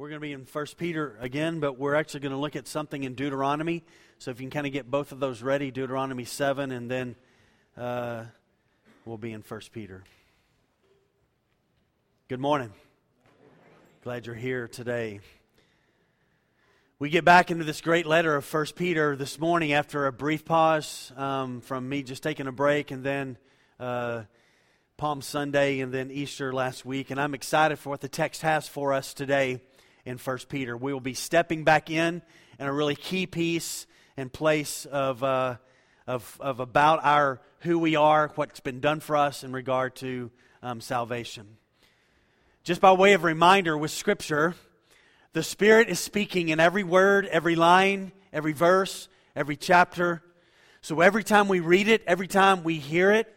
We're going to be in 1 Peter again, but we're actually going to look at something in Deuteronomy. So if you can kind of get both of those ready, Deuteronomy 7, and then uh, we'll be in 1 Peter. Good morning. Glad you're here today. We get back into this great letter of 1 Peter this morning after a brief pause um, from me just taking a break and then uh, Palm Sunday and then Easter last week. And I'm excited for what the text has for us today in 1 Peter. We will be stepping back in in a really key piece and place of, uh, of, of about our who we are, what's been done for us in regard to um, salvation. Just by way of reminder, with Scripture, the Spirit is speaking in every word, every line, every verse, every chapter. So every time we read it, every time we hear it,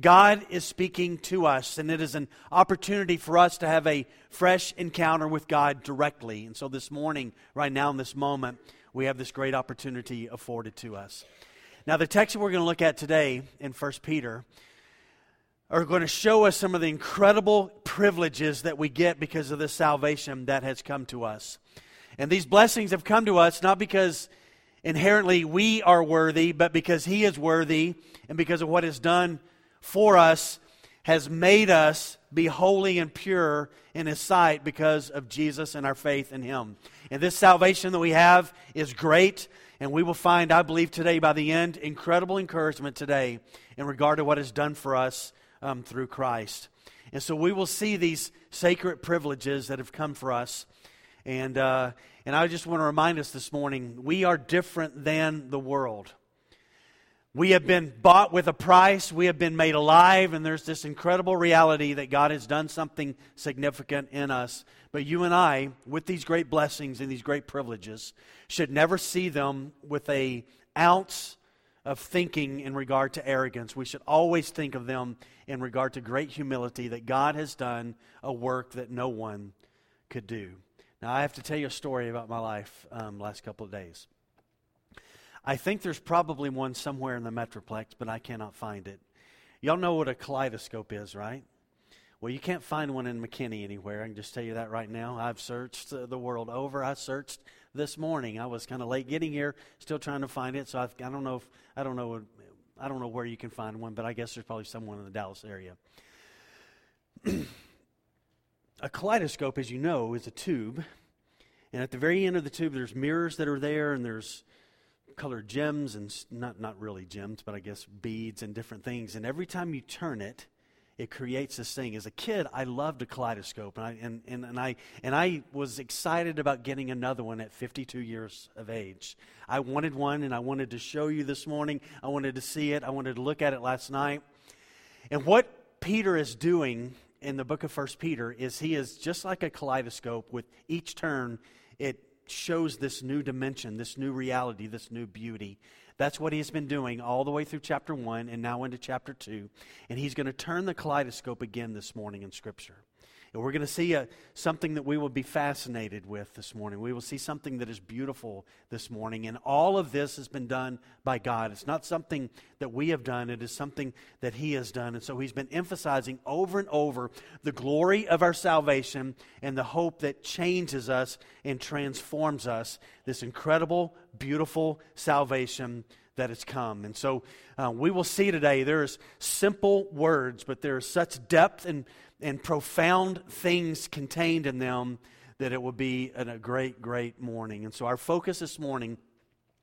God is speaking to us, and it is an opportunity for us to have a fresh encounter with God directly. And so this morning, right now in this moment, we have this great opportunity afforded to us. Now, the text that we're going to look at today in 1 Peter are going to show us some of the incredible privileges that we get because of the salvation that has come to us. And these blessings have come to us not because inherently we are worthy, but because He is worthy and because of what is done for us has made us be holy and pure in His sight because of Jesus and our faith in Him. And this salvation that we have is great, and we will find, I believe, today by the end, incredible encouragement today in regard to what is done for us um, through Christ. And so we will see these sacred privileges that have come for us. And, uh, and I just want to remind us this morning we are different than the world. We have been bought with a price. We have been made alive, and there's this incredible reality that God has done something significant in us. But you and I, with these great blessings and these great privileges, should never see them with a ounce of thinking in regard to arrogance. We should always think of them in regard to great humility that God has done a work that no one could do. Now, I have to tell you a story about my life um, last couple of days. I think there's probably one somewhere in the Metroplex, but I cannot find it. Y'all know what a kaleidoscope is, right? Well, you can't find one in McKinney anywhere. I can just tell you that right now. I've searched uh, the world over. I searched this morning. I was kind of late getting here, still trying to find it. So I've, I don't know if I don't know I don't know where you can find one, but I guess there's probably someone in the Dallas area. a kaleidoscope, as you know, is a tube, and at the very end of the tube, there's mirrors that are there, and there's colored gems and not, not really gems, but I guess beads and different things. And every time you turn it, it creates this thing. As a kid, I loved a kaleidoscope, and I, and, and, and, I, and I was excited about getting another one at 52 years of age. I wanted one, and I wanted to show you this morning. I wanted to see it. I wanted to look at it last night. And what Peter is doing in the book of First Peter is he is just like a kaleidoscope. With each turn, it shows this new dimension, this new reality, this new beauty. That's what he's been doing all the way through chapter 1 and now into chapter 2. And he's going to turn the kaleidoscope again this morning in Scripture. And we're going to see a, something that we will be fascinated with this morning. We will see something that is beautiful this morning. And all of this has been done by God. It's not something that we have done, it is something that He has done. And so He's been emphasizing over and over the glory of our salvation and the hope that changes us and transforms us. This incredible, beautiful salvation that has come. And so uh, we will see today there's simple words, but there's such depth and and profound things contained in them that it will be a great, great morning. And so, our focus this morning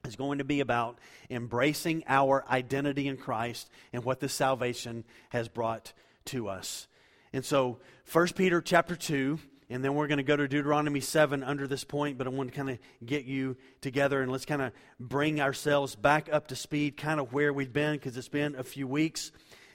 is going to be about embracing our identity in Christ and what this salvation has brought to us. And so, 1 Peter chapter 2, and then we're going to go to Deuteronomy 7 under this point, but I want to kind of get you together and let's kind of bring ourselves back up to speed, kind of where we've been, because it's been a few weeks.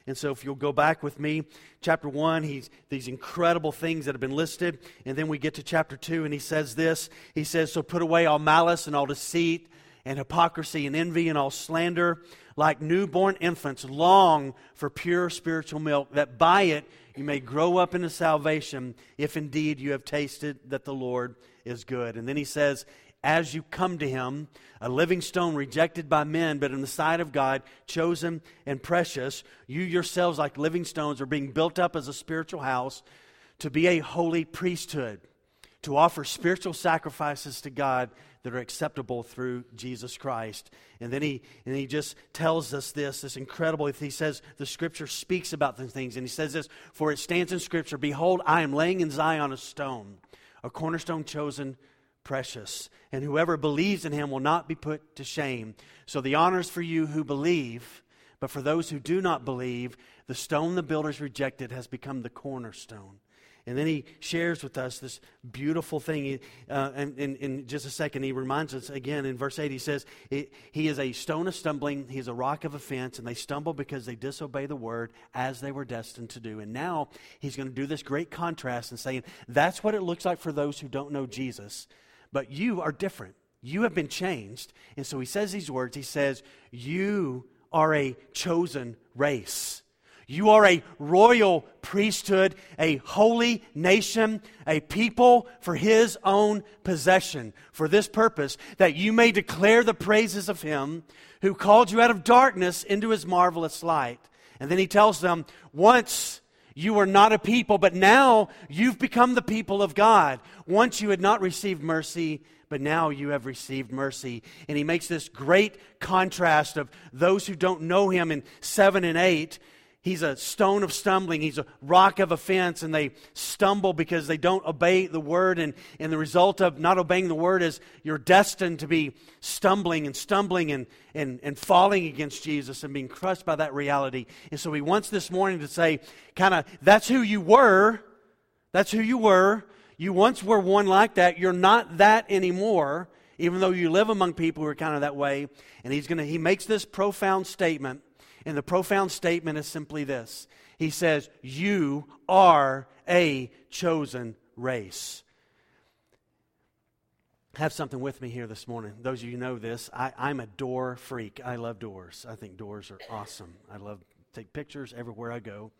And so, if you'll go back with me, chapter 1, he's these incredible things that have been listed. And then we get to chapter 2, and he says this He says, So put away all malice and all deceit and hypocrisy and envy and all slander. Like newborn infants, long for pure spiritual milk, that by it you may grow up into salvation, if indeed you have tasted that the Lord is good. And then he says, as you come to him, a living stone rejected by men, but in the sight of God, chosen and precious, you yourselves, like living stones, are being built up as a spiritual house to be a holy priesthood to offer spiritual sacrifices to God that are acceptable through Jesus Christ. And then he, and he just tells us this, this incredible, he says the scripture speaks about the things. And he says this, for it stands in scripture, Behold, I am laying in Zion a stone, a cornerstone chosen, precious. And whoever believes in him will not be put to shame. So the honors for you who believe, but for those who do not believe, the stone the builders rejected has become the cornerstone. And then he shares with us this beautiful thing. Uh, and, in just a second, he reminds us again in verse 8, he says, He is a stone of stumbling, he is a rock of offense, and they stumble because they disobey the word as they were destined to do. And now he's going to do this great contrast and saying, That's what it looks like for those who don't know Jesus. But you are different. You have been changed. And so he says these words He says, You are a chosen race. You are a royal priesthood, a holy nation, a people for his own possession, for this purpose, that you may declare the praises of him who called you out of darkness into his marvelous light. And then he tells them, once you were not a people, but now you've become the people of God. Once you had not received mercy, but now you have received mercy. And he makes this great contrast of those who don't know him in 7 and 8 He's a stone of stumbling. He's a rock of offense, and they stumble because they don't obey the word. And, and the result of not obeying the word is you're destined to be stumbling and stumbling and, and, and falling against Jesus and being crushed by that reality. And so he wants this morning to say, kind of, that's who you were. That's who you were. You once were one like that. You're not that anymore, even though you live among people who are kind of that way. And he's to, he makes this profound statement and the profound statement is simply this He says, You are a chosen race. Have something with me here this morning. Those of you know this, I, I'm a door freak. I love doors. I think doors are awesome. I love take pictures everywhere I go.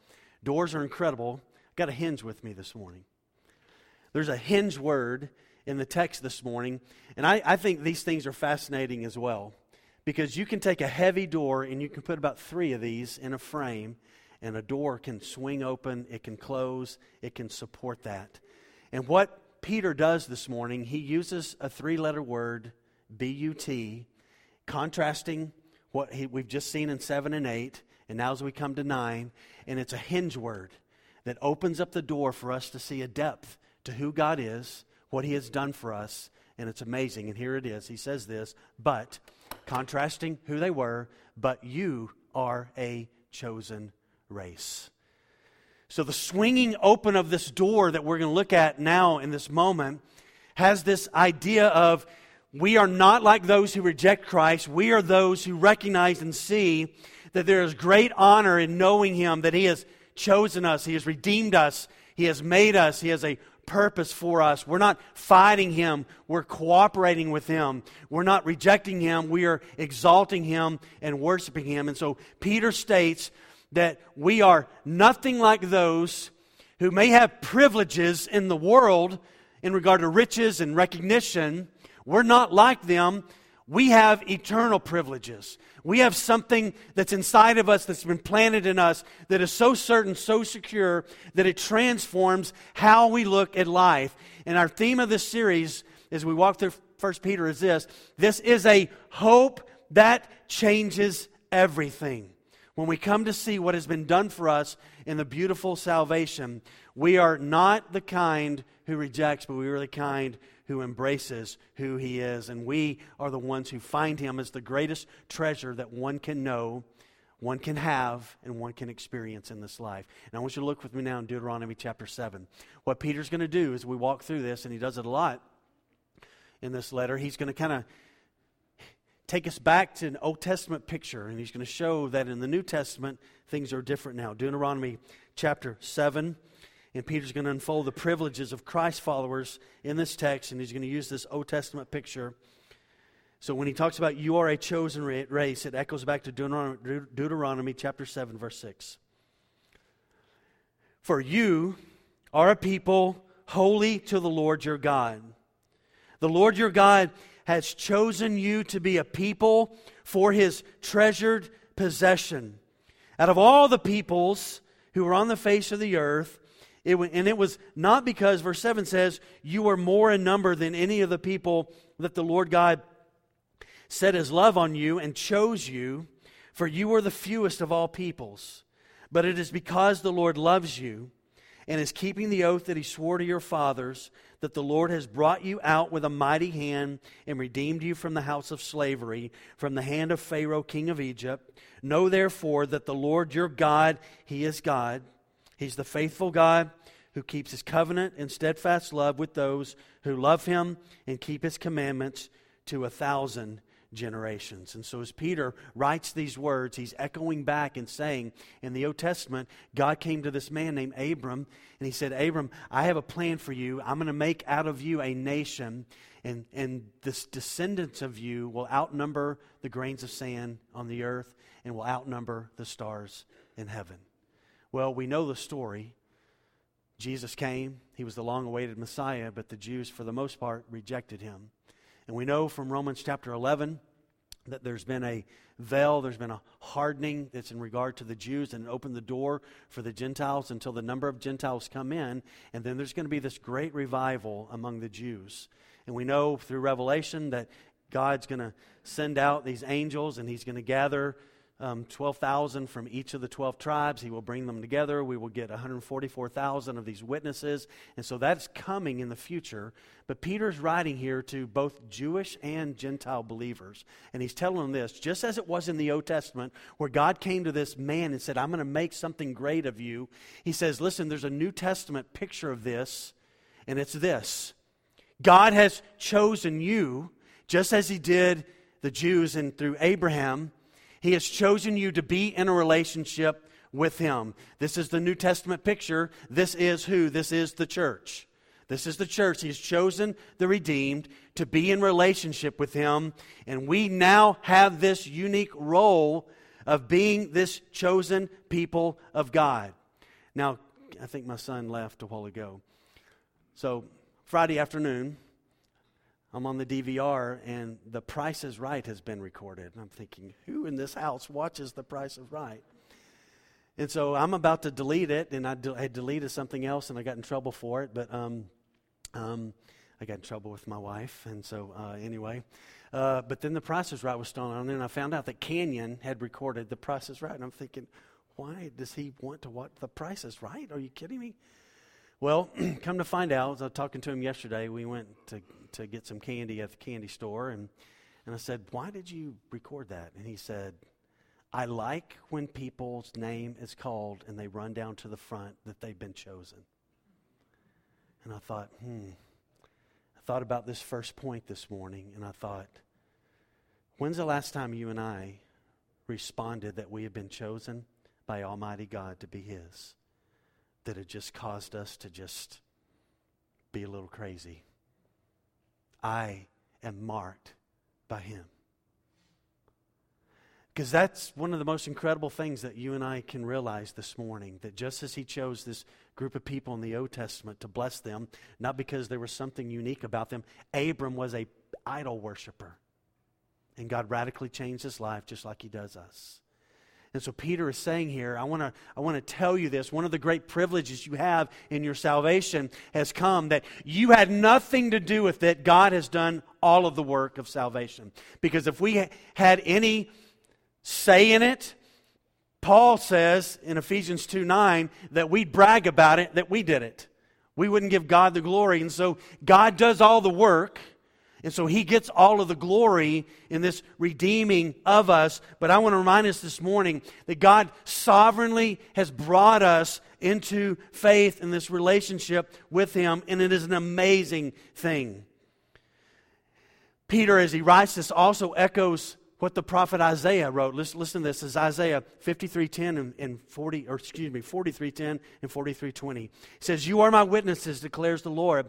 Doors are incredible. Got a hinge with me this morning. There's a hinge word in the text this morning, and I, I think these things are fascinating as well because you can take a heavy door and you can put about three of these in a frame, and a door can swing open, it can close, it can support that. And what Peter does this morning, he uses a three letter word, B U T, contrasting what he, we've just seen in 7 and 8, and now as we come to 9, and it's a hinge word that opens up the door for us to see a depth to who God is, what he has done for us, and it's amazing. And here it is. He says this, but contrasting who they were, but you are a chosen race. So the swinging open of this door that we're going to look at now in this moment has this idea of we are not like those who reject Christ. We are those who recognize and see that there is great honor in knowing Him, that He has chosen us, He has redeemed us, He has made us, He has a purpose for us. We're not fighting Him, we're cooperating with Him. We're not rejecting Him, we are exalting Him and worshiping Him. And so Peter states that we are nothing like those who may have privileges in the world in regard to riches and recognition. We're not like them. We have eternal privileges. We have something that's inside of us that's been planted in us that is so certain, so secure, that it transforms how we look at life. And our theme of this series, as we walk through 1 Peter, is this this is a hope that changes everything. When we come to see what has been done for us in the beautiful salvation, we are not the kind who rejects, but we are the kind who embraces who he is. And we are the ones who find him as the greatest treasure that one can know, one can have, and one can experience in this life. And I want you to look with me now in Deuteronomy chapter 7. What Peter's going to do as we walk through this, and he does it a lot in this letter, he's going to kind of take us back to an Old Testament picture, and he's going to show that in the New Testament, things are different now. Deuteronomy chapter 7. And Peter's going to unfold the privileges of Christ followers in this text, and he's going to use this Old Testament picture. So when he talks about you are a chosen race, it echoes back to Deuteronomy, Deuteronomy chapter 7, verse 6. For you are a people holy to the Lord your God. The Lord your God has chosen you to be a people for his treasured possession. Out of all the peoples who are on the face of the earth, It, and it was not because, verse 7 says, you are more in number than any of the people that the Lord God set his love on you and chose you, for you were the fewest of all peoples. But it is because the Lord loves you and is keeping the oath that he swore to your fathers that the Lord has brought you out with a mighty hand and redeemed you from the house of slavery, from the hand of Pharaoh, king of Egypt. Know therefore that the Lord your God, he is God. He's the faithful God who keeps his covenant and steadfast love with those who love him and keep his commandments to a thousand generations. And so, as Peter writes these words, he's echoing back and saying, in the Old Testament, God came to this man named Abram, and he said, Abram, I have a plan for you. I'm going to make out of you a nation, and, and the descendants of you will outnumber the grains of sand on the earth and will outnumber the stars in heaven. Well, we know the story. Jesus came, he was the long awaited Messiah, but the Jews, for the most part, rejected him. And we know from Romans chapter 11 that there's been a veil, there's been a hardening that's in regard to the Jews and opened the door for the Gentiles until the number of Gentiles come in. And then there's going to be this great revival among the Jews. And we know through Revelation that God's going to send out these angels and he's going to gather um, 12,000 from each of the 12 tribes. He will bring them together. We will get 144,000 of these witnesses. And so that's coming in the future. But Peter's writing here to both Jewish and Gentile believers. And he's telling them this just as it was in the Old Testament, where God came to this man and said, I'm going to make something great of you. He says, Listen, there's a New Testament picture of this, and it's this God has chosen you, just as he did the Jews and through Abraham he has chosen you to be in a relationship with Him. This is the New Testament picture. This is who? This is the church. This is the church. He's chosen the redeemed to be in relationship with Him. And we now have this unique role of being this chosen people of God. Now, I think my son left a while ago. So, Friday afternoon, I'm on the DVR and The Price is Right has been recorded. And I'm thinking, who in this house watches The Price is Right? And so I'm about to delete it, and I, de- I deleted something else, and I got in trouble for it. But um, um, I got in trouble with my wife, and so uh, anyway. Uh, but then The Price is Right was still on, and I found out that Canyon had recorded The Price is Right, and I'm thinking, why does he want to watch The Price is Right? Are you kidding me? Well, come to find out, I was talking to him yesterday, we went to to get some candy at the candy store. And, and I said, Why did you record that? And he said, I like when people's name is called and they run down to the front that they've been chosen. And I thought, hmm. I thought about this first point this morning, and I thought, when's the last time you and I responded that we have been chosen by Almighty God to be His? That had just caused us to just be a little crazy. I am marked by Him. Because that's one of the most incredible things that you and I can realize this morning. That just as He chose this group of people in the Old Testament to bless them, not because there was something unique about them, Abram was a idol worshiper. And God radically changed his life just like He does us. And so Peter is saying here, I want to I want to tell you this. One of the great privileges you have in your salvation has come that you had nothing to do with it. God has done all of the work of salvation. Because if we had any say in it, Paul says in Ephesians 2 9 that we'd brag about it, that we did it. We wouldn't give God the glory. And so God does all the work. And so he gets all of the glory in this redeeming of us. But I want to remind us this morning that God sovereignly has brought us into faith in this relationship with him, and it is an amazing thing. Peter, as he writes this, also echoes what the prophet Isaiah wrote. Listen, listen to this. This is Isaiah 53.10 and, and 40, or excuse me, 43.10 and 43.20. He says, You are my witnesses, declares the Lord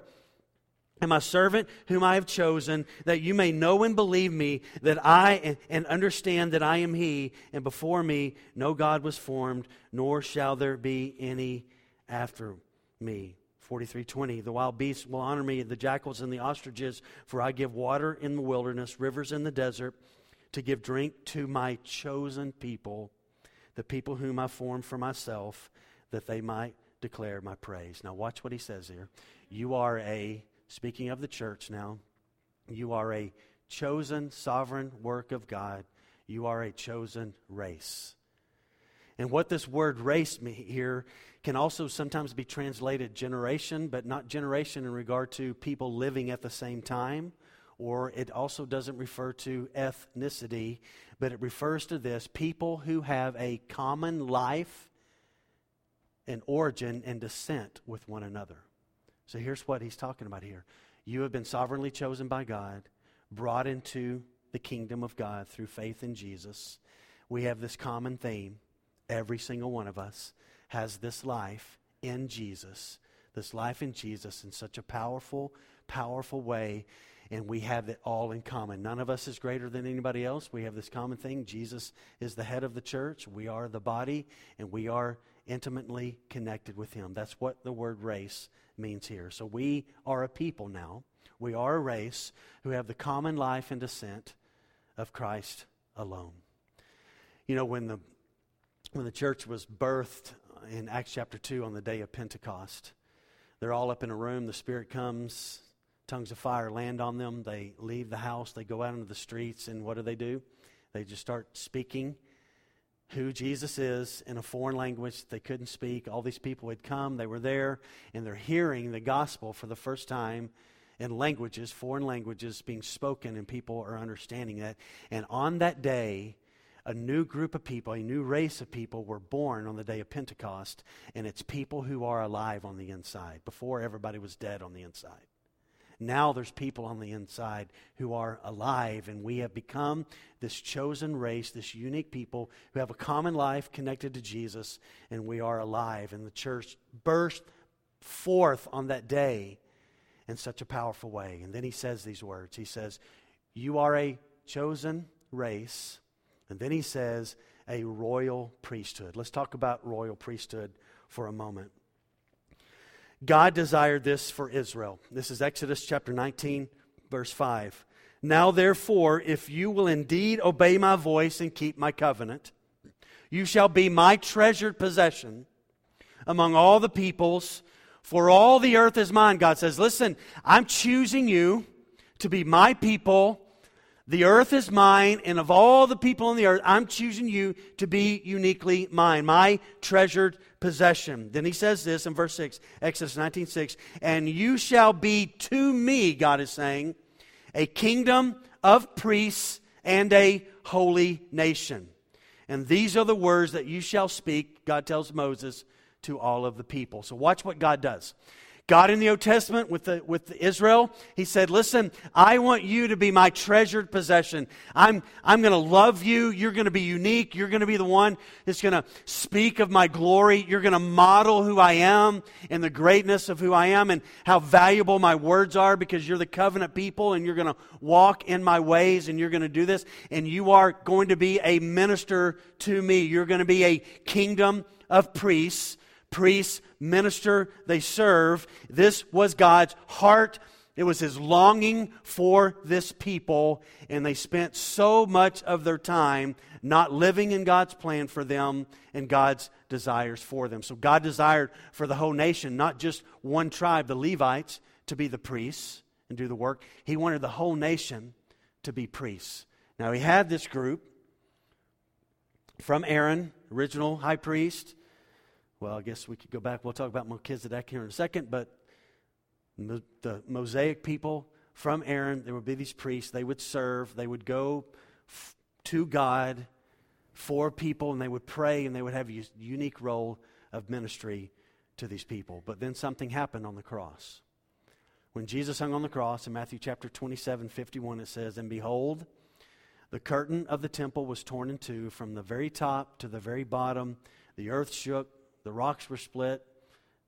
and my servant whom I have chosen, that you may know and believe me, that I and understand that I am he, and before me no God was formed, nor shall there be any after me. 4320 The wild beasts will honor me, the jackals and the ostriches, for I give water in the wilderness, rivers in the desert, to give drink to my chosen people, the people whom I formed for myself, that they might declare my praise. Now, watch what he says here. You are a, speaking of the church now, you are a chosen sovereign work of God. You are a chosen race. And what this word race here can also sometimes be translated generation, but not generation in regard to people living at the same time. Or it also doesn't refer to ethnicity, but it refers to this people who have a common life and origin and descent with one another. So here's what he's talking about here. You have been sovereignly chosen by God, brought into the kingdom of God through faith in Jesus. We have this common theme. Every single one of us has this life in Jesus, this life in Jesus in such a powerful, powerful way and we have it all in common. None of us is greater than anybody else. We have this common thing. Jesus is the head of the church. We are the body, and we are intimately connected with him. That's what the word race means here. So we are a people now. We are a race who have the common life and descent of Christ alone. You know, when the when the church was birthed in Acts chapter 2 on the day of Pentecost, they're all up in a room. The Spirit comes, tongues of fire land on them. They leave the house, they go out into the streets, and what do they do? They just start speaking who Jesus is in a foreign language they couldn't speak. All these people had come, they were there, and they're hearing the gospel for the first time in languages, foreign languages being spoken, and people are understanding that. And on that day, a new group of people, a new race of people were born on the day of Pentecost, and it's people who are alive on the inside. Before, everybody was dead on the inside. Now there's people on the inside who are alive, and we have become this chosen race, this unique people who have a common life connected to Jesus, and we are alive. And the church burst forth on that day in such a powerful way. And then he says these words He says, You are a chosen race. And then he says, a royal priesthood. Let's talk about royal priesthood for a moment. God desired this for Israel. This is Exodus chapter 19, verse 5. Now, therefore, if you will indeed obey my voice and keep my covenant, you shall be my treasured possession among all the peoples, for all the earth is mine. God says, Listen, I'm choosing you to be my people. The earth is mine, and of all the people on the earth, I'm choosing you to be uniquely mine, my treasured possession. Then he says this in verse 6, Exodus 19 6, and you shall be to me, God is saying, a kingdom of priests and a holy nation. And these are the words that you shall speak, God tells Moses, to all of the people. So watch what God does. God in the Old Testament with, the, with Israel, He said, Listen, I want you to be my treasured possession. I'm, I'm going to love you. You're going to be unique. You're going to be the one that's going to speak of my glory. You're going to model who I am and the greatness of who I am and how valuable my words are because you're the covenant people and you're going to walk in my ways and you're going to do this. And you are going to be a minister to me. You're going to be a kingdom of priests priests minister, they serve. This was God's heart. It was his longing for this people, and they spent so much of their time not living in God's plan for them and God's desires for them. So God desired for the whole nation, not just one tribe, the Levites, to be the priests and do the work. He wanted the whole nation to be priests. Now, he had this group from Aaron, original high priest, well, I guess we could go back. We'll talk about Melchizedek here in a second, but the Mosaic people from Aaron, there would be these priests. They would serve, they would go f- to God for people, and they would pray, and they would have a unique role of ministry to these people. But then something happened on the cross. When Jesus hung on the cross in Matthew chapter 27, 51, it says, And behold, the curtain of the temple was torn in two from the very top to the very bottom. The earth shook, the rocks were split.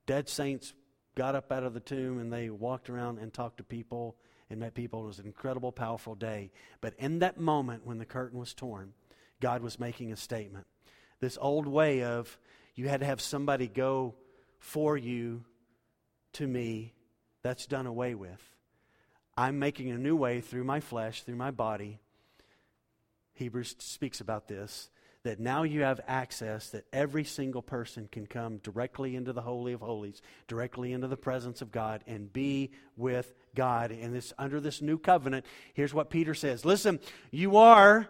Dead saints got up out of the tomb and they walked around and talked to people and met people. It was an incredible, powerful day. But in that moment when the curtain was torn, God was making a statement. This old way of you had to have somebody go for you to me, that's done away with. I'm making a new way through my flesh, through my body. Hebrews speaks about this that now you have access that every single person can come directly into the Holy of Holies, directly into the presence of God, and be with God. And this under this new covenant, here's what Peter says Listen, you are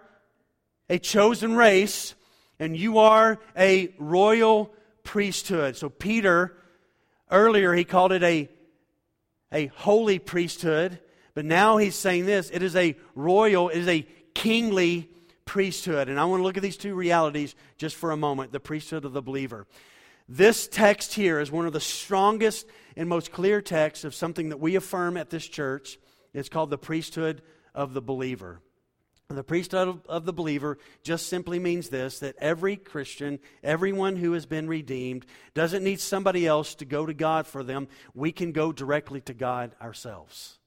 a chosen race, and you are a royal priesthood. So, Peter, earlier, he called it a, a holy priesthood, but now he's saying this it is a royal, it is a kingly priesthood. And I want to look at these two realities just for a moment the priesthood of the believer. This text here is one of the strongest and most clear texts of something that we affirm at this church. It's called the priesthood of the believer. The priesthood of the believer just simply means this that every Christian, everyone who has been redeemed, doesn't need somebody else to go to God for them. We can go directly to God ourselves.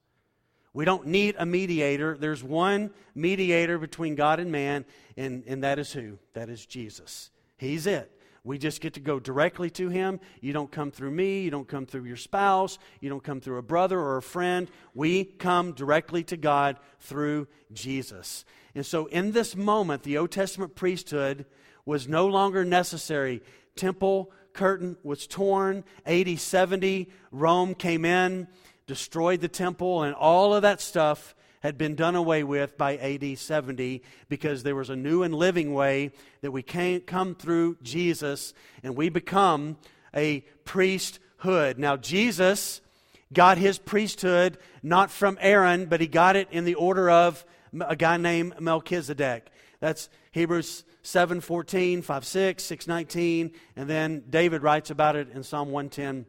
We don't need a mediator. There's one mediator between God and man, and, and that is who? That is Jesus. He's it. We just get to go directly to Him. You don't come through me. You don't come through your spouse. You don't come through a brother or a friend. We come directly to God through Jesus. And so, in this moment, the Old Testament priesthood was no longer necessary. Temple curtain was torn. AD 70, Rome came in destroyed the temple, and all of that stuff had been done away with by AD 70 because there was a new and living way that we can come through Jesus and we become a priesthood. Now, Jesus got his priesthood not from Aaron, but he got it in the order of a guy named Melchizedek. That's Hebrews 7 14, 5 6, 6 19, and then David writes about it in Psalm 110,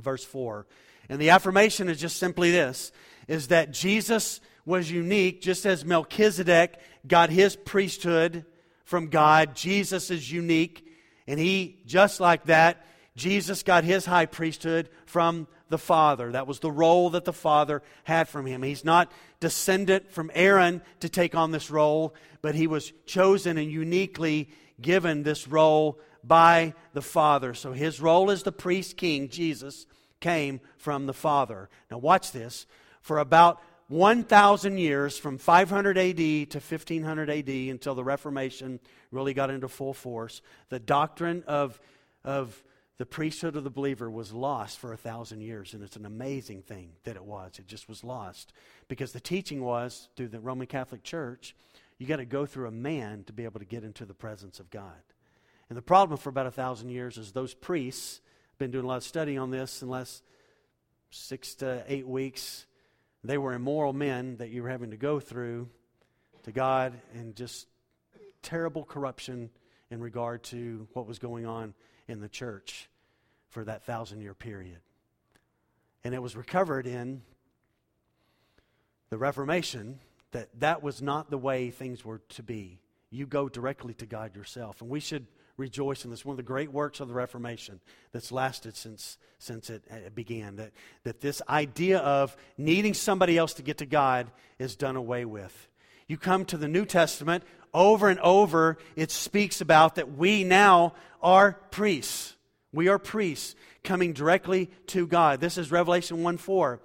verse 4. And the affirmation is just simply this is that Jesus was unique just as Melchizedek got his priesthood from God. Jesus is unique. And he, just like that, Jesus got his high priesthood from the Father. That was the role that the Father had from him. He's not descendant from Aaron to take on this role, but he was chosen and uniquely given this role by the Father. So his role as the priest king, Jesus, came from the Father. Now, watch this. For about 1,000 years, from 500 AD to 1500 AD, until the Reformation really got into full force, the doctrine of, of the priesthood of the believer was lost for a thousand years. And it's an amazing thing that it was. It just was lost. Because the teaching was, through the Roman Catholic Church, you got to go through a man to be able to get into the presence of God. And the problem for about a thousand years is those priests been doing a lot of study on this in the last six to eight weeks. They were immoral men that you were having to go through to God and just terrible corruption in regard to what was going on in the church for that thousand year period. And it was recovered in the Reformation that that was not the way things were to be. You go directly to God yourself. And we should rejoice in this. One of the great works of the Reformation that's lasted since, since it began. That, that this idea of needing somebody else to get to God is done away with. You come to the New Testament, over and over, it speaks about that we now are priests. We are priests coming directly to God. This is Revelation 1 4.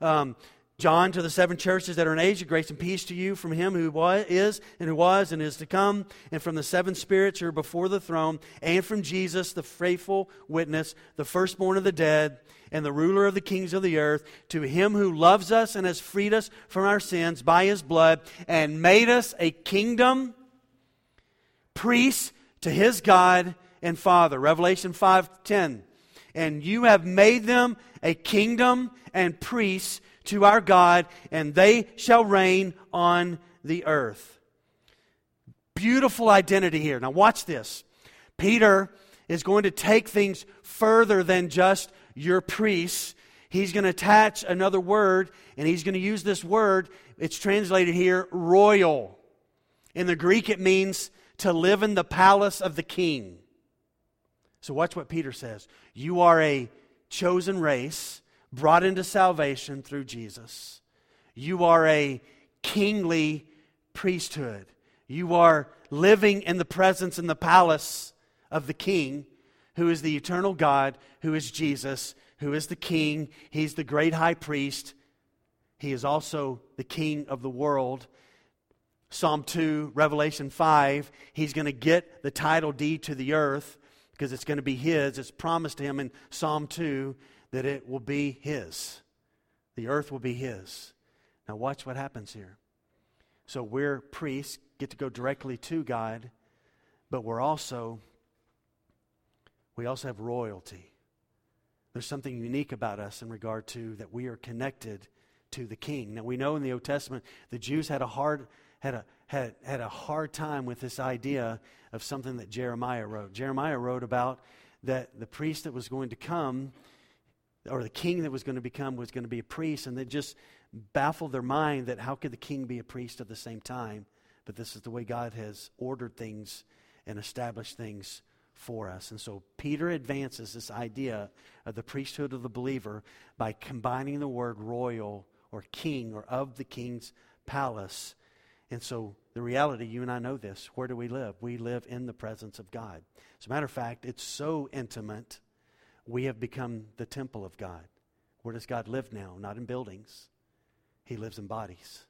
Um, John to the seven churches that are in Asia, grace and peace to you from him who was, is and who was and is to come, and from the seven spirits who are before the throne, and from Jesus, the faithful witness, the firstborn of the dead, and the ruler of the kings of the earth, to him who loves us and has freed us from our sins by his blood, and made us a kingdom, priests to his God and Father. Revelation 5:10. And you have made them a kingdom and priests to our God, and they shall reign on the earth. Beautiful identity here. Now, watch this. Peter is going to take things further than just your priests. He's going to attach another word, and he's going to use this word. It's translated here royal. In the Greek, it means to live in the palace of the king. So, watch what Peter says. You are a chosen race brought into salvation through Jesus. You are a kingly priesthood. You are living in the presence in the palace of the King, who is the eternal God, who is Jesus, who is the King. He's the great high priest. He is also the King of the world. Psalm 2, Revelation 5, he's going to get the title deed to the earth because it's going to be his. It's promised to him in Psalm 2 that it will be his. The earth will be his. Now, watch what happens here. So, we're priests, get to go directly to God, but we're also, we also have royalty. There's something unique about us in regard to that we are connected to the king. Now, we know in the Old Testament the Jews had a hard, had a, had, had a hard time with this idea of something that Jeremiah wrote. Jeremiah wrote about that the priest that was going to come, or the king that was going to become, was going to be a priest, and they just baffled their mind that how could the king be a priest at the same time? But this is the way God has ordered things and established things for us. And so Peter advances this idea of the priesthood of the believer by combining the word royal or king or of the king's palace and so the reality, you and I know this. Where do we live? We live in the presence of God. As a matter of fact, it's so intimate, we have become the temple of God. Where does God live now? Not in buildings, He lives in bodies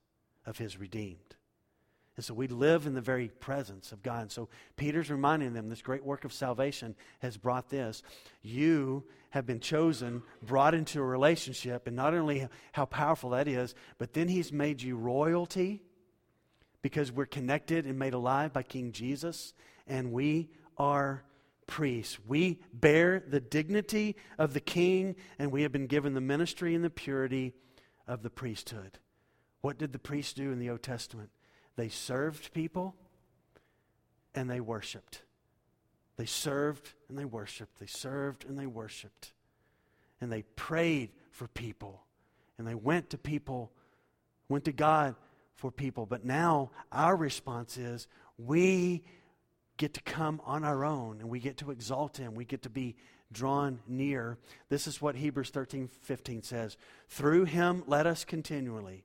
of His redeemed. And so we live in the very presence of God. And so Peter's reminding them this great work of salvation has brought this. You have been chosen, brought into a relationship, and not only how powerful that is, but then He's made you royalty because we're connected and made alive by King Jesus, and we are priests. We bear the dignity of the king, and we have been given the ministry and the purity of the priesthood. What did the priests do in the Old Testament? They served people and they worshiped. They served and they worshiped. They served and they worshiped. And they prayed for people. And they went to people, went to God for people. But now our response is we get to come on our own and we get to exalt him. We get to be drawn near. This is what Hebrews 13 15 says. Through him, let us continually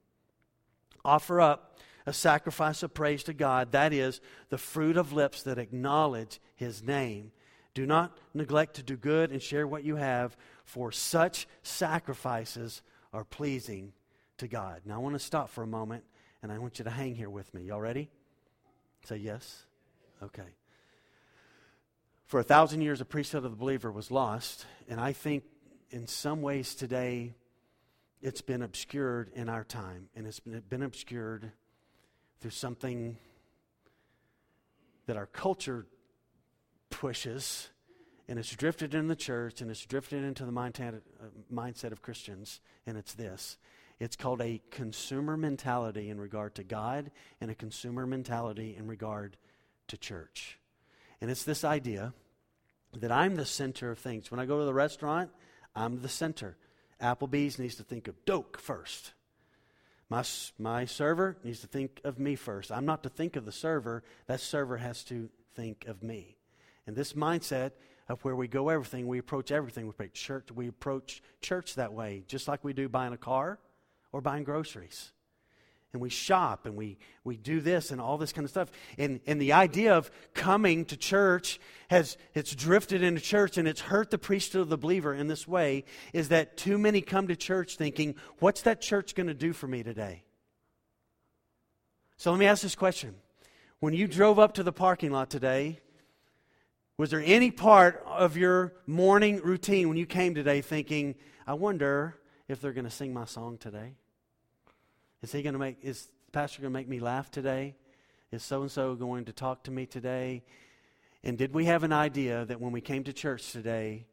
offer up a sacrifice of praise to God, that is, the fruit of lips that acknowledge his name. Do not neglect to do good and share what you have, for such sacrifices are pleasing to God. Now, I want to stop for a moment and I want you to hang here with me. Y'all ready? Say yes? Okay. For a thousand years, the priesthood of the believer was lost, and I think in some ways today it's been obscured in our time, and it's been, obscured through something that our culture pushes, and it's drifted in the church, and it's drifted into the uh, mindset of Christians, and it's this it's called a consumer mentality in regard to God and a consumer mentality in regard to church. And it's this idea that I'm the center of things. When I go to the restaurant, I'm the center. Applebee's needs to think of Doak first. My, my server needs to think of me first. I'm not to think of the server, that server has to think of me. And this mindset of where we go everything, we approach everything. We approach church, we approach church that way, just like we do buying a car or buying groceries. And we shop and we, we do this and all this kind of stuff. And, and the idea of coming to church has it's drifted into church and it's hurt the priesthood of the believer in this way is that too many come to church thinking, what's that church going to do for me today? So let me ask this question. When you drove up to the parking lot today, was there any part of your morning routine when you came today thinking, I wonder if they're going to sing my song today? Is he going to make, is pastor going to make me laugh today? Is so and so going to talk to me today? And did we have an idea that when we came to church today,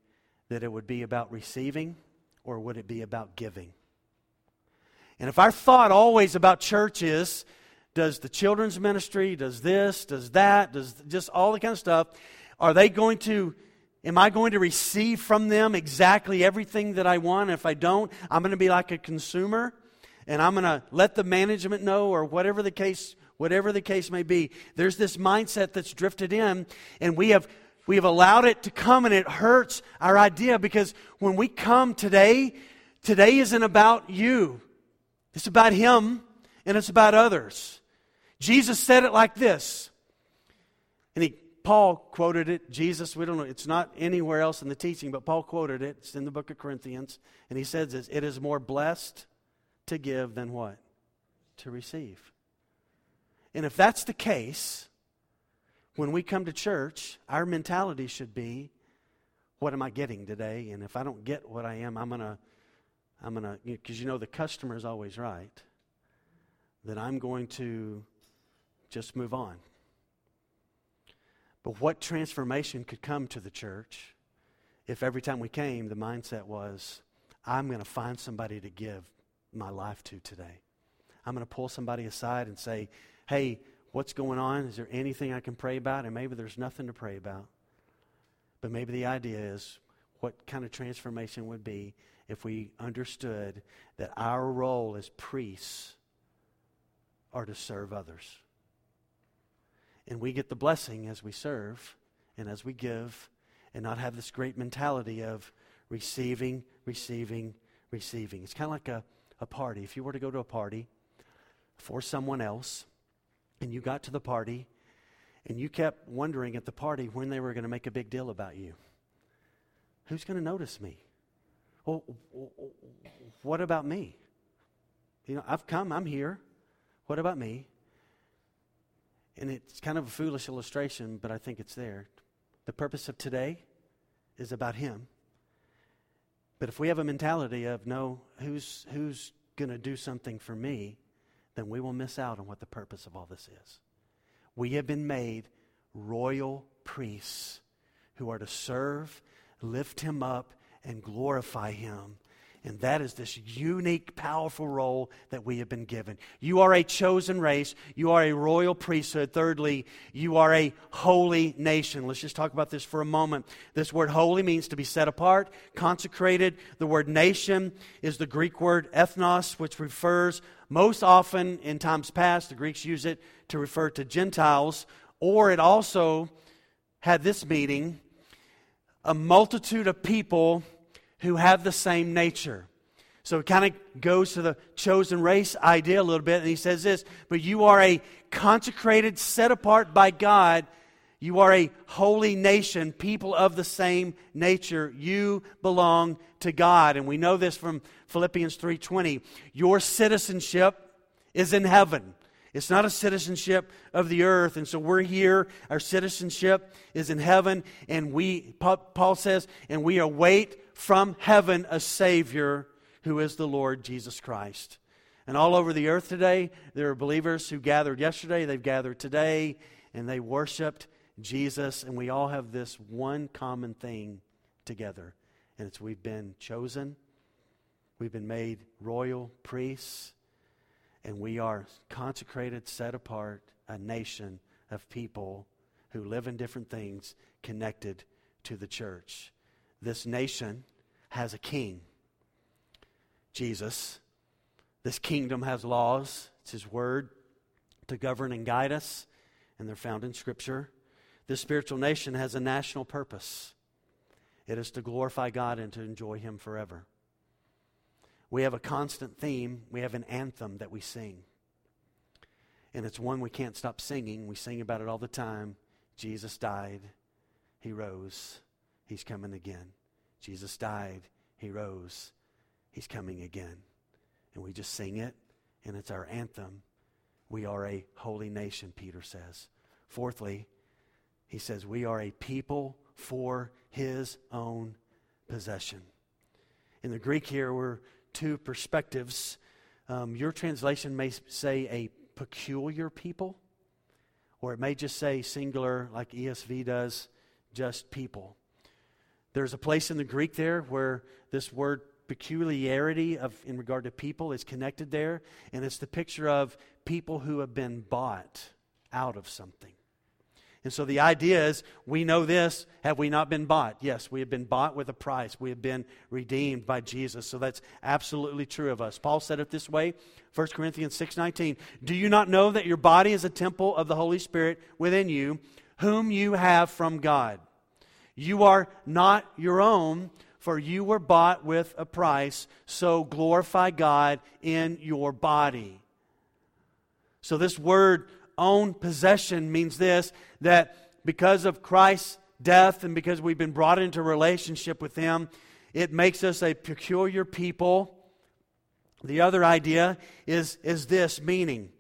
that it would be about receiving or would it be about giving? And if our thought always about church is, does the children's ministry, does this, does that, does just all the kind of stuff, are they going to, am I going to receive from them exactly everything that I want? If I don't, I'm going to be like a consumer and I'm going to let the management know or whatever the case whatever the case may be. There's this mindset that's drifted in and we have we have allowed it to come and it hurts our idea because when we come today, today isn't about you. It's about him and it's about others. Jesus said it like this. And he Paul quoted it. Jesus, we don't know, it's not anywhere else in the teaching, but Paul quoted it. It's in the book of Corinthians. And he says this it is more blessed to give than what? To receive. And if that's the case, when we come to church, our mentality should be what am I getting today? And if I don't get what I am, I'm going to, I'm going to, because you know the customer is always right, then I'm going to just move on. But what transformation could come to the church if every time we came, the mindset was, I'm going to find somebody to give my life to today? I'm going to pull somebody aside and say, hey, what's going on? Is there anything I can pray about? And maybe there's nothing to pray about. But maybe the idea is what kind of transformation would be if we understood that our role as priests are to serve others. And we get the blessing as we serve and as we give and not have this great mentality of receiving, receiving, receiving. It's kind of like a, a party. If you were to go to a party for someone else and you got to the party and you kept wondering at the party when they were going to make a big deal about you, who's going to notice me? Well, what about me? You know, I've come, I'm here. What about me? And it's kind of a foolish illustration, but I think it's there. The purpose of today is about Him. But if we have a mentality of, no, who's, who's going to do something for me, then we will miss out on what the purpose of all this is. We have been made royal priests who are to serve, lift Him up, and glorify Him and that is this unique, powerful role that we have been given. You are a chosen race. You are a royal priesthood. Thirdly, you are a holy nation. Let's just talk about this for a moment. This word holy means to be set apart, consecrated. The word nation is the Greek word ethnos, which refers most often in times past, the Greeks use it to refer to Gentiles, or it also had this meaning a multitude of people who have the same nature. So it kind of goes to the chosen race idea a little bit, and he says this But you are a consecrated, set apart by God. You are a holy nation, people of the same nature. You belong to God. And we know this from Philippians 3:20. Your citizenship is in heaven. It's not a citizenship of the earth. And so we're here. Our citizenship is in heaven. And we, Paul says, and we await from heaven a Savior who is the Lord Jesus Christ. And all over the earth today, there are believers who gathered yesterday, they've gathered today, and they worshiped Jesus. And we all have this one common thing together, and it's we've been chosen, we've been made royal priests, and we are consecrated, set apart, a nation of people who live in different things connected to the church. This nation has a king, Jesus. This kingdom has laws, it's His word to govern and guide us, and they're found in Scripture. This spiritual nation has a national purpose it is to glorify God and to enjoy Him forever. We have a constant theme, we have an anthem that we sing. And it's one we can't stop singing. We sing about it all the time. Jesus died, He rose, He's coming again. Jesus died, He rose, He's coming again. And we just sing it, and it's our anthem. We are a holy nation, Peter says. Fourthly, he says, We are a people for His own possession. In the Greek here, we're two perspectives. Um, your translation may say a peculiar people, or it may just say singular, like ESV does, just people. There's a place in the Greek there where this word peculiarity of in regard to people is connected there, and it's the picture of people who have been bought out of something. And so the idea is we know this have we not been bought? Yes, we have been bought with a price. We have been redeemed by Jesus. So that's absolutely true of us. Paul said it this way, 1 Corinthians 6:19, "Do you not know that your body is a temple of the Holy Spirit within you, whom you have from God?" You are not your own, for you were bought with a price, so glorify God in your body. So, this word own possession means this that because of Christ's death and because we've been brought into relationship with Him, it makes us a peculiar people. The other idea is, is this meaning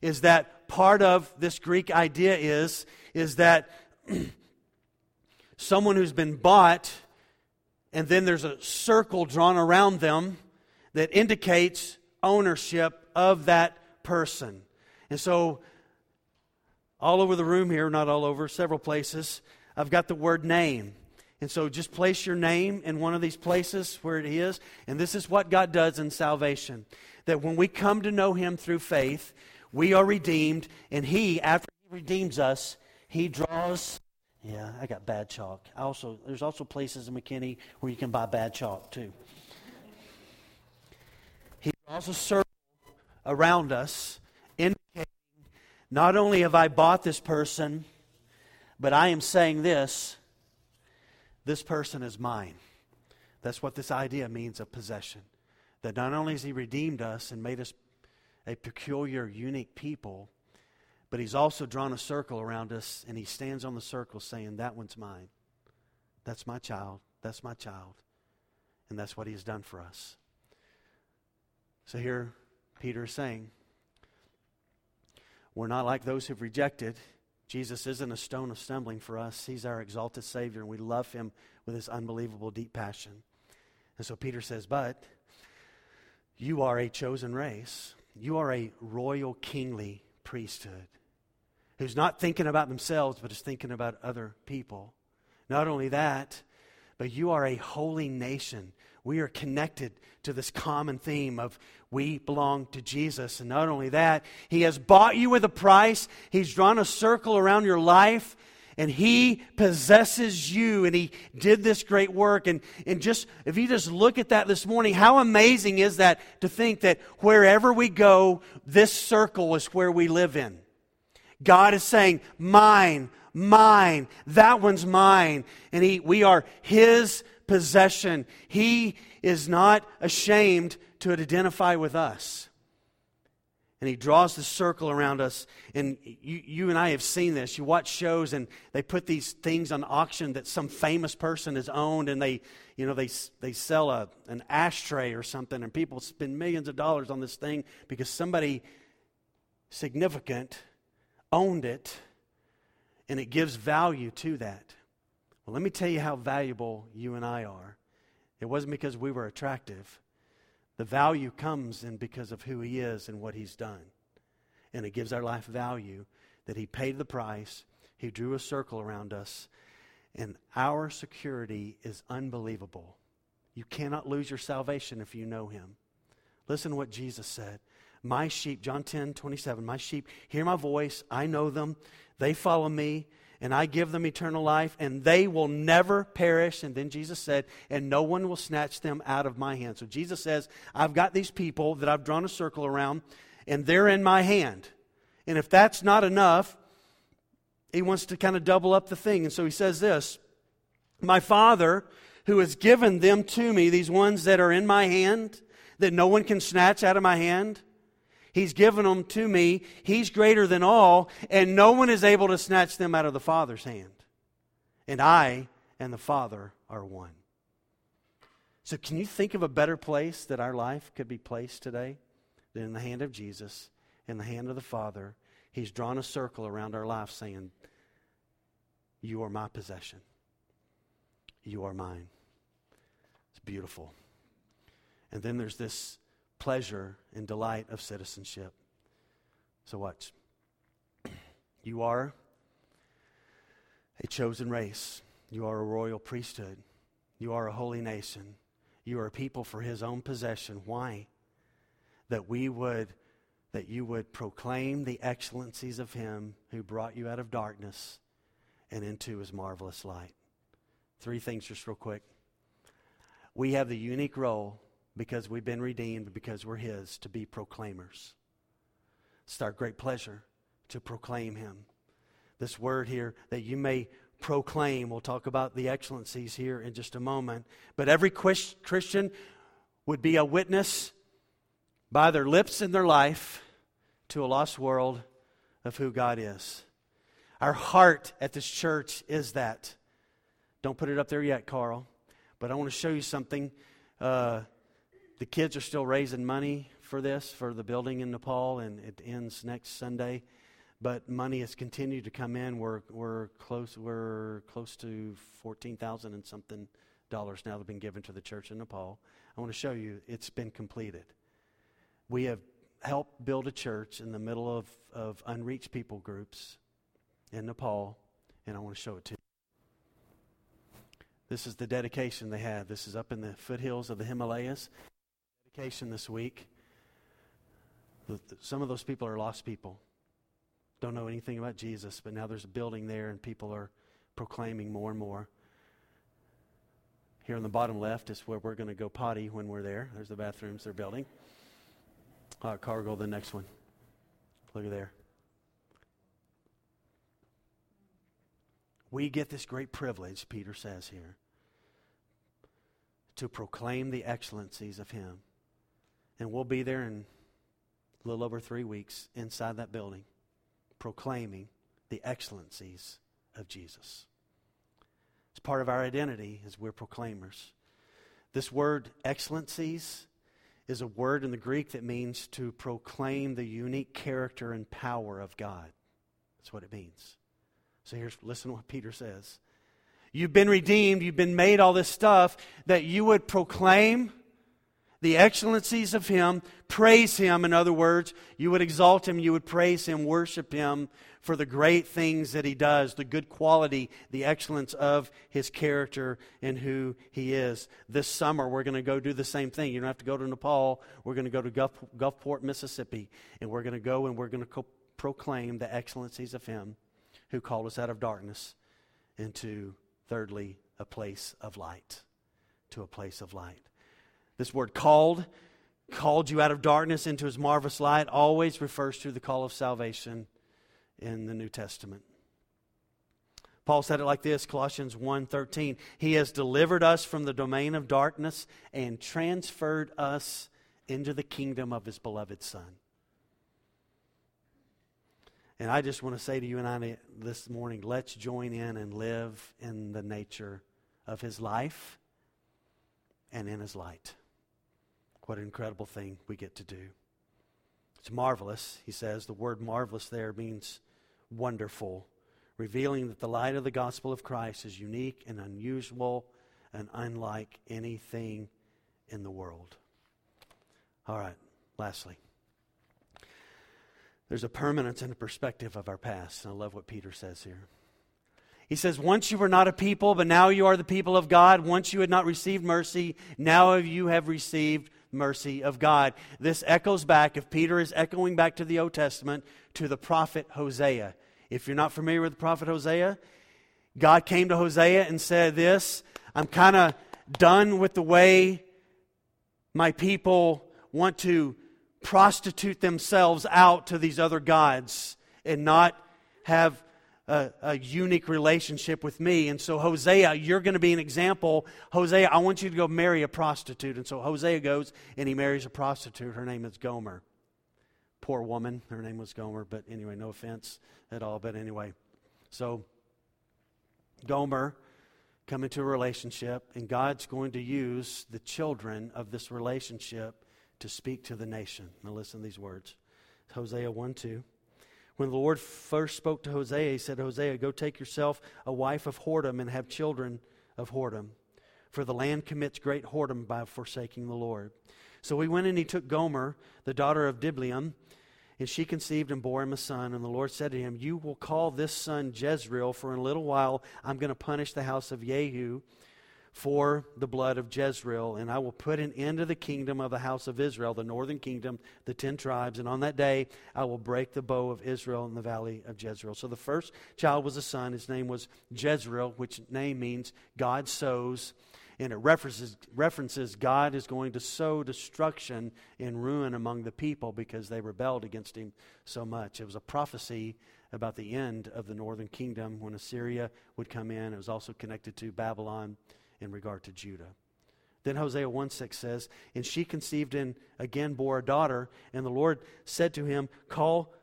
is that part of this Greek idea is, is that someone who's been bought, and then there's a circle drawn around them that indicates ownership of that person. And so, all over the room here, not all over, several places, I've got the word name. And so just place your name in one of these places where it is. And this is what God does in salvation that when we come to know Him through faith, we are redeemed. And He, after He redeems us, He draws. Yeah, I got bad chalk. I also, there's also places in McKinney where you can buy bad chalk too. He draws a circle around us, indicating not only have I bought this person, but I am saying this this person is mine. That's what this idea means of possession. That not only has He redeemed us and made us a peculiar, unique people, but He's also drawn a circle around us and He stands on the circle saying, That one's mine. That's my child. That's my child. And that's what He has done for us. So here, Peter is saying, We're not like those who've rejected Jesus isn't a stone of stumbling for us. He's our exalted Savior, and we love Him with His unbelievable deep passion. And so Peter says, But you are a chosen race, you are a royal kingly priesthood who's not thinking about themselves, but is thinking about other people. Not only that, but you are a holy nation. We are connected to this common theme of we belong to Jesus. And not only that, He has bought you with a price, He's drawn a circle around your life. And he possesses you, and he did this great work. And, and just, if you just look at that this morning, how amazing is that to think that wherever we go, this circle is where we live in. God is saying, Mine, mine, that one's mine. And he, we are his possession. He is not ashamed to identify with us. And he draws the circle around us. And you, you and I have seen this. You watch shows and they put these things on auction that some famous person has owned and they, you know, they, they sell a, an ashtray or something and people spend millions of dollars on this thing because somebody significant owned it and it gives value to that. Well, let me tell you how valuable you and I are. It wasn't because we were attractive. The value comes in because of who He is and what He's done. And it gives our life value that He paid the price, He drew a circle around us, and our security is unbelievable. You cannot lose your salvation if you know Him. Listen to what Jesus said. My sheep, John 10, 27, my sheep hear my voice. I know them. They follow me and I give them eternal life, and they will never perish. And then Jesus said, and no one will snatch them out of my hand. So Jesus says, I've got these people that I've drawn a circle around, and they're in my hand. And if that's not enough, he wants to kind of double up the thing. And so he says this My Father, who has given them to me, these ones that are in my hand, that no one can snatch out of my hand, He's given them to me. He's greater than all, and no one is able to snatch them out of the Father's hand. And I and the Father are one. So, can you think of a better place that our life could be placed today than in the hand of Jesus, in the hand of the Father? He's drawn a circle around our life saying, You are my possession. You are mine. It's beautiful. And then there's this pleasure and delight of citizenship. So, watch. You are a chosen race, you are a royal priesthood, you are a holy nation, you are a people for his own possession. Why? That we would. That you would proclaim the excellencies of Him who brought you out of darkness and into His marvelous light. Three things, just real quick. We have the unique role because we've been redeemed, because we're His, to be proclaimers. It's our great pleasure to proclaim Him. This word here, that you may proclaim, we'll talk about the excellencies here in just a moment. But every Christian would be a witness by their lips and their life to a lost world of who God is. Our heart at this church is that. Don't put it up there yet, Carl. But I want to show you something. Uh, the kids are still raising money for this, for the building in Nepal, and it ends next Sunday. But money has continued to come in. We're, we're, close, we're close to 14000 and something dollars now that have been given to the church in Nepal. I want to show you it's been completed. We have helped build a church in the middle of, of unreached people groups in Nepal, and I want to show it to you. This is the dedication they had. This is up in the foothills of the Himalayas. Dedication this week. Some of those people are lost people. Don't know anything about Jesus, but now there's a building there and people are proclaiming more and more. Here on the bottom left is where we're going to go potty when we're there. There's the bathrooms they're building. Right, cargo, the next one. Look at there. We get this great privilege, Peter says here, to proclaim the excellencies of Him. And we'll be there in a little over three weeks inside that building, proclaiming the excellencies of Jesus. It's part of our identity as we're proclaimers. This word, excellencies, is a word in the Greek that means to proclaim the unique character and power of God. That's what it means. So here's listen to what Peter says. You've been redeemed, you've been made all this stuff that you would proclaim the excellencies of him, praise him in other words, you would exalt him, you would praise him, worship him for the great things that he does, the good quality, the excellence of his character and who he is. This summer, we're going to go do the same thing. You don't have to go to Nepal. We're going to go to Gulf, Gulfport, Mississippi, and we're going to go and we're going to co- proclaim the excellencies of him who called us out of darkness into, thirdly, a place of light. To a place of light. This word called, called you out of darkness into his marvelous light, always refers to the call of salvation in the New Testament. Paul said it like this, Colossians 1:13, he has delivered us from the domain of darkness and transferred us into the kingdom of his beloved son. And I just want to say to you and I this morning, let's join in and live in the nature of his life and in his light. What an incredible thing we get to do. It's marvelous, he says. The word marvelous there means wonderful, revealing that the light of the gospel of Christ is unique and unusual and unlike anything in the world. All right, lastly. There's a permanence and a perspective of our past. And I love what Peter says here. He says, Once you were not a people, but now you are the people of God. Once you had not received mercy, now you have received mercy of God. This echoes back, if Peter is echoing back to the Old Testament, to the prophet Hosea. If you're not familiar with the prophet Hosea, God came to Hosea and said, This, I'm kind of done with the way my people want to prostitute themselves out to these other gods and not have a, a, unique relationship with me. And so, Hosea, you're going to be an example. Hosea, I want you to go marry a prostitute. And so, Hosea goes and he marries a prostitute. Her name is Gomer. Poor woman. Her name was Gomer. But anyway, no offense at all. But anyway, so Gomer come into a relationship, and God's going to use the children of this relationship to speak to the nation. Now, listen to these words Hosea 1 2. When the Lord first spoke to Hosea, he said, Hosea, go take yourself a wife of whoredom and have children of whoredom. For the land commits great whoredom by forsaking the Lord. So he went and he took Gomer, the daughter of Diblaim, and she conceived and bore him a son. And the Lord said to him, You will call this son Jezreel, for in a little while I'm going to punish the house of Jehu for the blood of Jezreel, and I will put an end to the kingdom of the house of Israel, the northern kingdom, the ten tribes, and on that day I will break the bow of Israel in the valley of Jezreel. So the first child was a son. His name was Jezreel, which name means God sows. And it references, references God is going to sow destruction and ruin among the people because they rebelled against him so much. It was a prophecy about the end of the northern kingdom when Assyria would come in. It was also connected to Babylon in regard to Judah. Then Hosea 1 6 says, And she conceived and again bore a daughter, and the Lord said to him, Call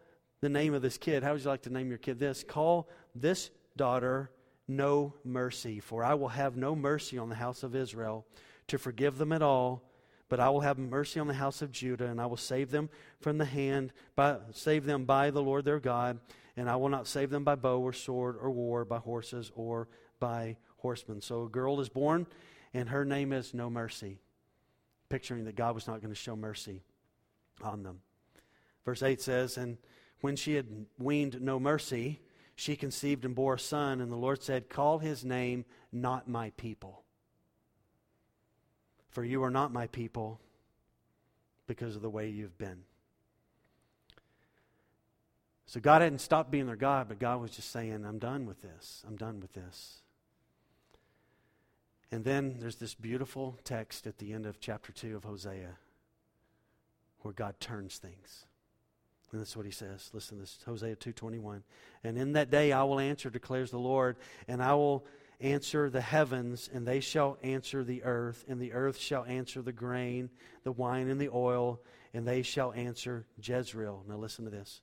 the name of this kid. How would you like to name your kid this? Call this daughter no mercy, for I will have no mercy on the house of Israel to forgive them at all, But I will have mercy on the house of Judah, and I will save them from the hand, by, save them by the Lord their God, and I will not save them by bow or sword or war, by horses or by horsemen. So a girl is born, and her name is No Mercy, picturing that God was not going to show mercy on them. Verse 8 says, And when she had weaned no mercy, she conceived and bore a son, and the Lord said, Call his name not my people. For you are not my people because of the way you've been. So God hadn't stopped being their God, but God was just saying, I'm done with this. I'm done with this. And then there's this beautiful text at the end of chapter 2 of Hosea where God turns things. And that's what he says. Listen to this Hosea 2:21. And in that day I will answer declares the Lord, and I will answer the heavens, and they shall answer the earth, and the earth shall answer the grain, the wine, and the oil, and they shall answer Jezreel. Now listen to this.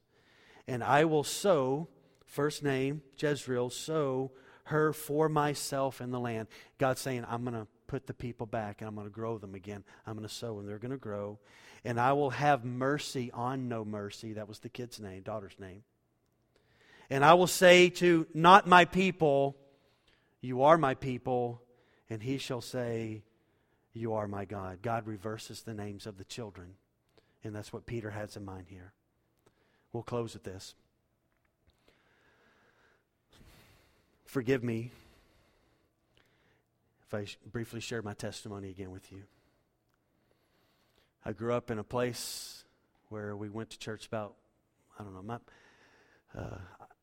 And I will sow, first name, Jezreel, sow her for myself in the land. God's saying, I'm going to put the people back and I'm going to grow them again. I'm going to sow and they're going to grow. And I will have mercy on no mercy. That was the kid's name, daughter's name. And I will say to not my people, you are my people, and he shall say, You are my God. God reverses the names of the children. And that's what Peter has in mind here. We'll close with this. Forgive me if I briefly share my testimony again with you. I grew up in a place where we went to church about, I don't know, my, uh,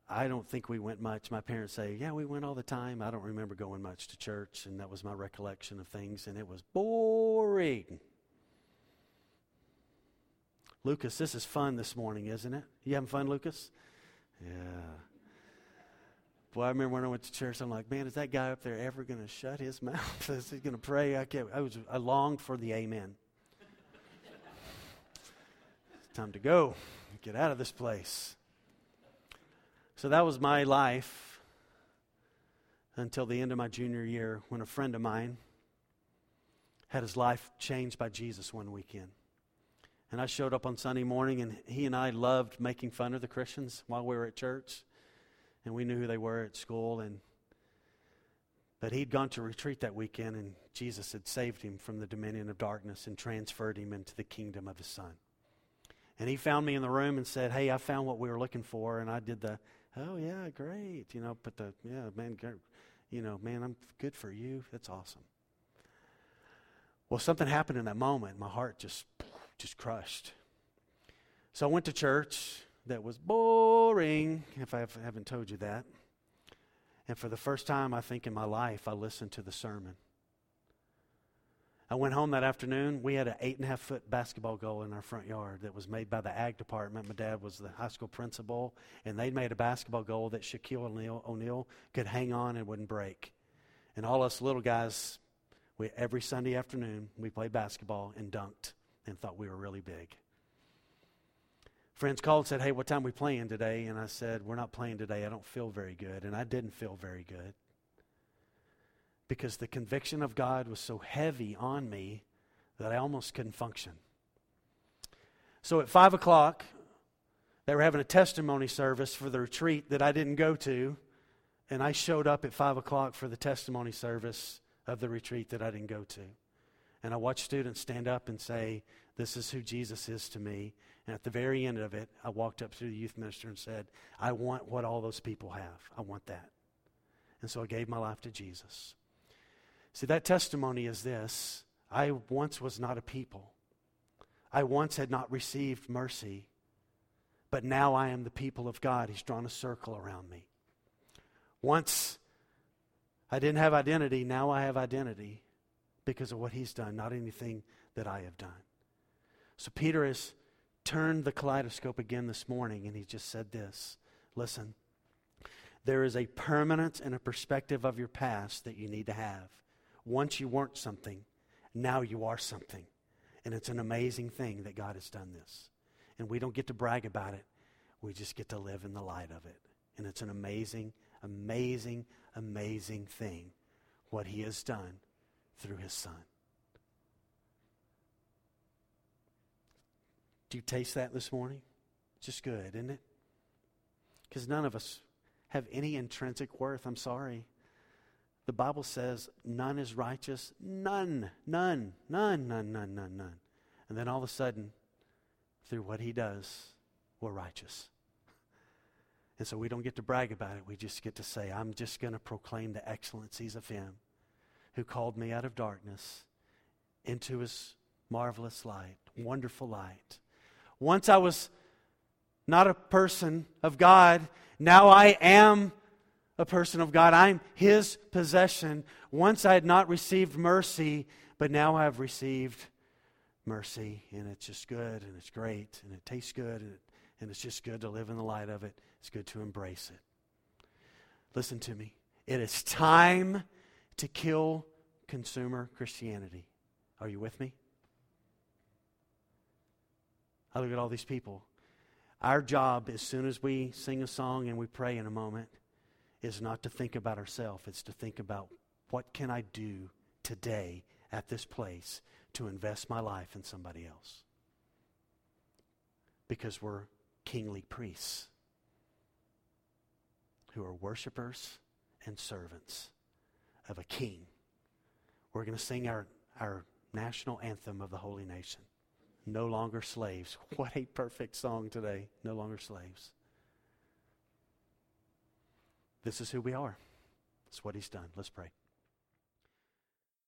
I don't think we went much. My parents say, yeah, we went all the time. I don't remember going much to church, and that was my recollection of things, and it was boring. Lucas, this is fun this morning, isn't it? You having fun, Lucas? Yeah. Boy, I remember when I went to church, I'm like, man, is that guy up there ever going to shut his mouth? is he going to pray? I, kept, I, was, I longed for the amen. it's time to go. Get out of this place. So that was my life until the end of my junior year when a friend of mine had his life changed by Jesus one weekend. And I showed up on Sunday morning, and he and I loved making fun of the Christians while we were at church. And we knew who they were at school. And, but he'd gone to retreat that weekend, and Jesus had saved him from the dominion of darkness and transferred him into the kingdom of his Son. And he found me in the room and said, Hey, I found what we were looking for. And I did the oh yeah, great. You know, but the yeah, man, you know, man, I'm good for you. That's awesome. Well, something happened in that moment. My heart just just crushed. So I went to church that was boring, if I haven't told you that. And for the first time, I think in my life, I listened to the sermon. I went home that afternoon. We had an eight and a half foot basketball goal in our front yard that was made by the ag department. My dad was the high school principal, and they'd made a basketball goal that Shaquille O'Neal, O'Neal could hang on and wouldn't break. And all us little guys, we, every Sunday afternoon, we played basketball and dunked and thought we were really big. Friends called and said, Hey, what time we playing today? And I said, We're not playing today. I don't feel very good. And I didn't feel very good because the conviction of God was so heavy on me that I almost couldn't function. So at 5 o'clock, they were having a testimony service for the retreat that I didn't go to, and I showed up at 5 o'clock for the testimony service of the retreat that I didn't go to. And I watched students stand up and say, This is who Jesus is to me. And at the very end of it, I walked up to the youth minister and said, I want what all those people have. I want that. And so I gave my life to Jesus. See, that testimony is this I once was not a people. I once had not received mercy, but now I am the people of God. He's drawn a circle around me. Once I didn't have identity, now I have identity because of what He's done, not anything that I have done. So Peter has turned the kaleidoscope again this morning, and he just said this Listen, there is a permanence and a perspective of your past that you need to have. Once you weren't something, now you are something. And it's an amazing thing that God has done this. And we don't get to brag about it, we just get to live in the light of it. And it's an amazing, amazing, amazing thing what He has done through His Son. Do you taste that this morning? Just good, isn't it? Because none of us have any intrinsic worth. I'm sorry. The Bible says none is righteous. None, none, none, none, none, none, none. And then all of a sudden, through what he does, we're righteous. And so we don't get to brag about it. We just get to say, I'm just going to proclaim the excellencies of him who called me out of darkness into his marvelous light, wonderful light. Once I was not a person of God, now I am a person of God. I'm His possession. Once I had not received mercy, but now I have received mercy, and it's just good, and it's great, and it tastes good, and, it, and it's just good to live in the light of it. It's good to embrace it. Listen to me. It is time to kill consumer Christianity. Are you with me? I look at all these people. Our job, as soon as we sing a song and we pray in a moment, is not to think about ourselves, it's to think about what can I do today at this place to invest my life in somebody else. Because we're kingly priests who are worshipers and servants of a king. We're going to sing our, our national anthem of the holy nation. No longer slaves. What a perfect song today. No longer slaves. This is who we are. It's what he's done. Let's pray.